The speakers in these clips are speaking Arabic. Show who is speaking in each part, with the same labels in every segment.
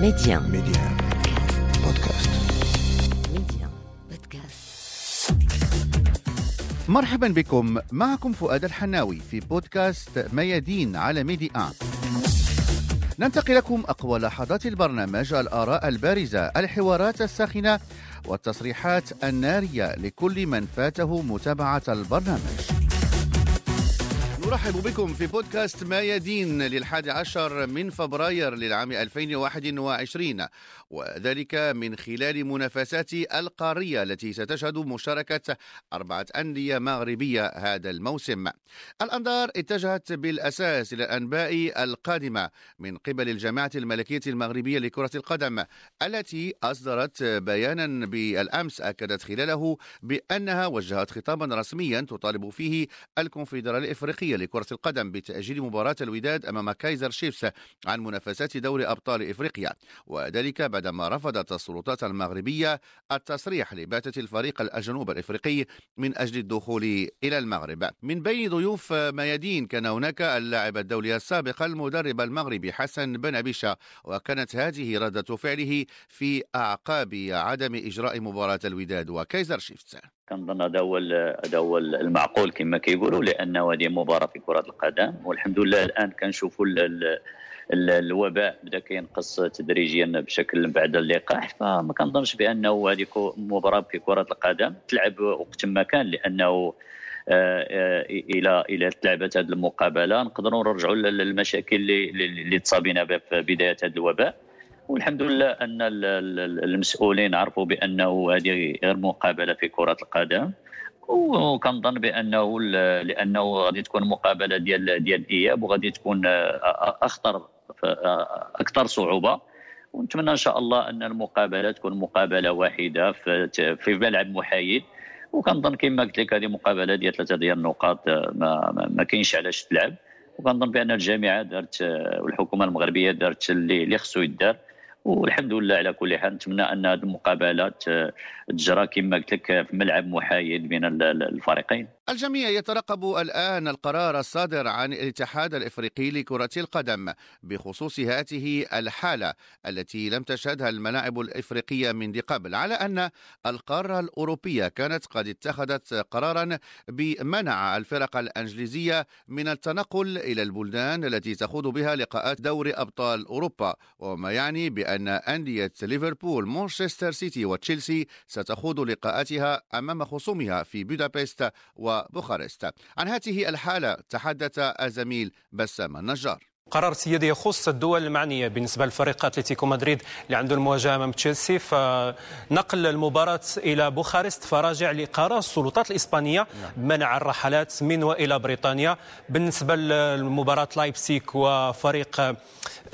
Speaker 1: Média.
Speaker 2: Média. Podcast.
Speaker 1: Média. Podcast.
Speaker 3: مرحبا بكم معكم فؤاد الحناوي في بودكاست ميادين على ميدي آن ننتقل لكم أقوى لحظات البرنامج الآراء البارزة الحوارات الساخنة والتصريحات النارية لكل من فاته متابعة البرنامج نرحب بكم في بودكاست ما يدين للحادي عشر من فبراير للعام 2021 وذلك من خلال منافسات القارية التي ستشهد مشاركة أربعة أندية مغربية هذا الموسم. الأنظار اتجهت بالأساس إلى الأنباء القادمة من قبل الجامعة الملكية المغربية لكرة القدم التي أصدرت بيانا بالأمس أكدت خلاله بأنها وجهت خطابا رسميا تطالب فيه الكونفدرالية الإفريقية لكرة القدم بتأجيل مباراة الوداد أمام كايزر شيفس عن منافسات دوري أبطال إفريقيا وذلك بعدما رفضت السلطات المغربية التصريح لبعثة الفريق الجنوب الإفريقي من أجل الدخول إلى المغرب. من بين ضيوف ميادين كان هناك اللاعب الدولي السابق المدرب المغربي حسن بن عبيشة وكانت هذه ردة فعله في أعقاب عدم إجراء مباراة الوداد وكايزر شيفس
Speaker 4: كنظن هذا هو هذا هو المعقول كما كيقولوا لأنه هذه مباراة في كرة القدم. والحمد لله الآن كنشوفوا الوباء. بدأ كينقص تدريجيا بشكل بعد اللقاح. فما كنظنش بأنه هذه مباراة في كرة القدم تلعب وقت ما كان لأنه إلى إلى تلعبت هذه المقابلة. نقدروا نرجعوا للمشاكل اللي اللي تصابينا بها في بداية هذا الوباء. والحمد لله أن المسؤولين عرفوا بأنه هذه غير مقابلة في كرة القدم وكنظن بأنه لأنه غادي تكون مقابلة ديال ديال الاياب وغادي تكون أخطر أكثر صعوبة. ونتمنى إن شاء الله أن المقابلة تكون مقابلة واحدة في في ملعب محايد. وكنظن كما قلت لك هذه مقابلة ديال ثلاثة ديال النقاط ما, ما كاينش علاش تلعب. وكنظن بأن الجامعة دارت والحكومة المغربية دارت اللي خصو يدار. والحمد لله على كل حال. نتمنى أن هذه المقابلات تجرى كما قلت لك في ملعب محايد بين الفريقين.
Speaker 3: الجميع يترقب الآن القرار الصادر عن الاتحاد الإفريقي لكرة القدم بخصوص هذه الحالة التي لم تشهدها الملاعب الإفريقية من قبل على أن القارة الأوروبية كانت قد اتخذت قرارا بمنع الفرق الأنجليزية من التنقل إلى البلدان التي تخوض بها لقاءات دوري أبطال أوروبا وما يعني بأن أندية ليفربول مانشستر سيتي وتشيلسي ستخوض لقاءاتها أمام خصومها في بودابست وبوخارست. عن هذه الحالة تحدث الزميل بسام النجار.
Speaker 5: قرار سيادي يخص الدول المعنية بالنسبة لفريق أتلتيكو مدريد اللي عنده المواجهة أمام تشيلسي فنقل المباراة إلى بوخارست فراجع لقرار السلطات الإسبانية بمنع الرحلات من وإلى بريطانيا. بالنسبة للمباراة لايبسيك وفريق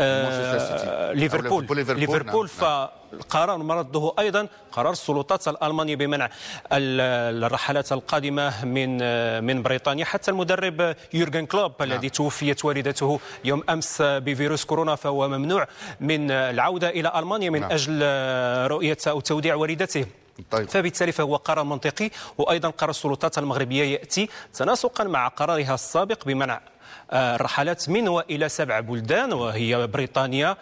Speaker 5: آه ليفربول. ليفربول, ليفربول نعم. القرار مرده أيضا قرار السلطات الالمانيه بمنع الرحلات القادمة من من بريطانيا حتى المدرب يورجن كلوب نعم. الذي توفيت والدته يوم أمس بفيروس كورونا فهو ممنوع من العودة إلى ألمانيا من نعم. أجل رؤية أو توديع والدته طيب. فبالتالي فهو قرار منطقي وأيضا قرار السلطات المغربية يأتي تناسقا مع قرارها السابق بمنع الرحلات من وإلى سبع بلدان وهي بريطانيا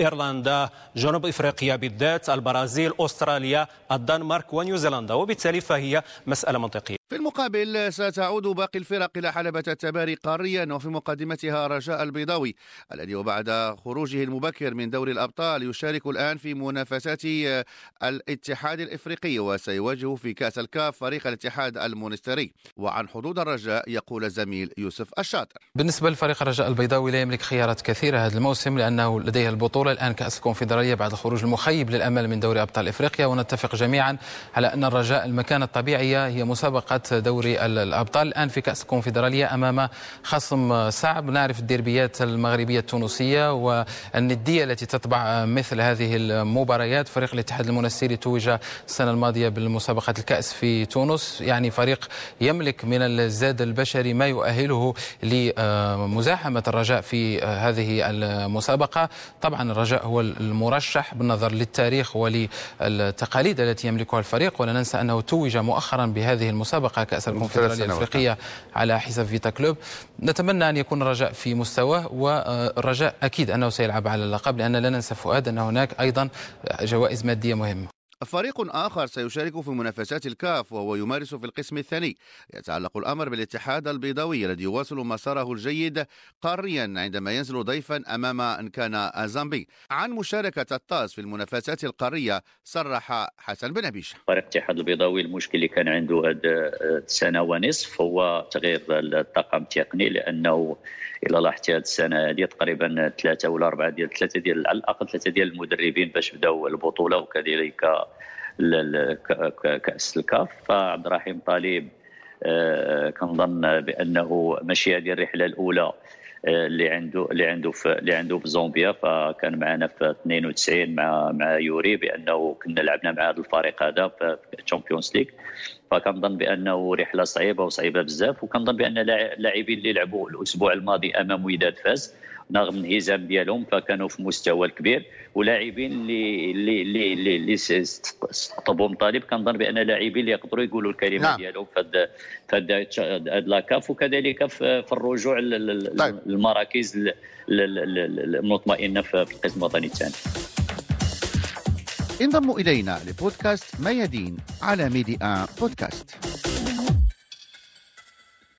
Speaker 5: إيرلندا جنوب إفريقيا بالذات البرازيل أستراليا الدنمارك ونيوزيلندا. وبالتالي فهي مسألة
Speaker 3: منطقية. المقابل ستعود باقي الفرق إلى حلبة التباري قاريا وفي مقدمتها رجاء البيضاوي الذي وبعد خروجه المبكر من دوري الأبطال يشارك الآن في منافسات الاتحاد الإفريقي وسيواجه في كأس الكاف فريق الاتحاد المونستري. وعن حظوظ الرجاء يقول الزميل يوسف الشاطر.
Speaker 6: بالنسبة لفريق الرجاء البيضاوي لا يملك خيارات كثيرة هذا الموسم لأنه لديه البطولة الآن كأس الكونفدرالية بعد الخروج المخيب للأمل من دوري أبطال إفريقيا ونتفق جميعا على أن الرجاء المكانة الطبيعية هي مسابقة دوري الأبطال. الآن في كأس الكونفدراليه أمام خصم صعب نعرف الديربيات المغربية التونسية والندية التي تطبع مثل هذه المباريات. فريق الاتحاد المنستيري توج السنة الماضية بالمسابقة الكأس في تونس. يعني فريق يملك من الزاد البشري ما يؤهله لمزاحمة الرجاء في هذه المسابقة. طبعا الرجاء هو المرشح بالنظر للتاريخ وللتقاليد التي يملكها الفريق. ولا ننسى أنه توج مؤخرا بهذه المسابقة كأس الكونفدرالية الأفريقية على حساب فيتا كلوب. نتمنى أن يكون الرجاء في مستواه والرجاء أكيد أنه سيلعب على اللقب لأن لا ننسى فؤاد أن هناك أيضا جوائز مادية مهمة.
Speaker 3: فريق آخر سيشارك في منافسات الكاف وهو يمارس في القسم الثاني. يتعلق الأمر بالاتحاد البيضاوي الذي يواصل مساره الجيد قاريا عندما ينزل ضيفا أمام إن كان زامبي. عن مشاركة الطاس في المنافسات القارية صرح حسن بن أبيش.
Speaker 4: فريق الاتحاد البيضاوي المشكل اللي كان عنده هذه السنة ونصف هو تغيير الطاقم التقني لأنه إلا لاحظتي هذه السنة هذه تقريبا ثلاثة ولا أربعة ديال ثلاثة ديال على الأقل ثلاثة ديال المدربين باش بدأوا البطولة وكذلك كأس الكاف. فعبد الرحيم طالب آه، كنظن بأنه ماشي هذه الرحلة الأولى آه، اللي عنده اللي عنده في اللي عنده في زامبيا. فكان معنا في 92 مع مع يوري بأنه كنا لعبنا مع هذا الفريق هذا في ال Champions League فكنظن بأنه رحلة صعيبة وصعيبة بزاف وكنظن بأن اللاعبين اللي لعبوا الأسبوع الماضي أمام وداد فاس رغم الانهزام ديالهم فكانوا في مستوى الكبير ولاعبين اللي اللي اللي اللي, استقطبهم طالب كنظن بأن لاعبين اللي يقدروا يقولوا الكلمة نعم. ديالهم في هذا لاكاف وكذلك في الرجوع طيب. للمراكز المطمئنة في القسم الوطني الثاني
Speaker 3: انضموا إلينا لبودكاست ميادين على ميدي بودكاست